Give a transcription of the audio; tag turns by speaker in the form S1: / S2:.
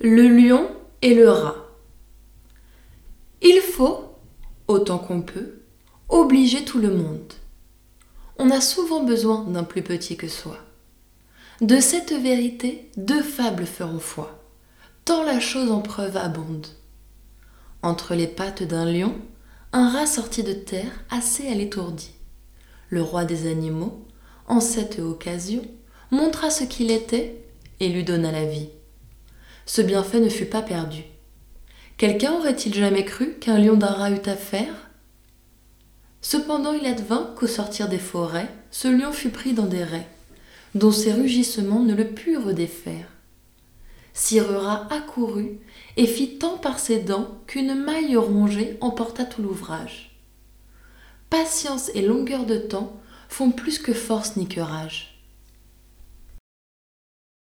S1: Le lion et le rat. Il faut, autant qu'on peut, obliger tout le monde. On a souvent besoin d'un plus petit que soi. De cette vérité, deux fables feront foi, tant la chose en preuve abonde. Entre les pattes d'un lion, un rat sorti de terre assez à l'étourdi. Le roi des animaux, en cette occasion, montra ce qu'il était et lui donna la vie. Ce bienfait ne fut pas perdu. Quelqu'un aurait-il jamais cru qu'un lion d'un rat eût affaire? Cependant il advint qu'au sortir des forêts, ce lion fut pris dans des raies dont ses rugissements ne le purent défaire. Sire rat accourut et fit tant par ses dents qu'une maille rongée emporta tout l'ouvrage. Patience et longueur de temps font plus que force ni que rage.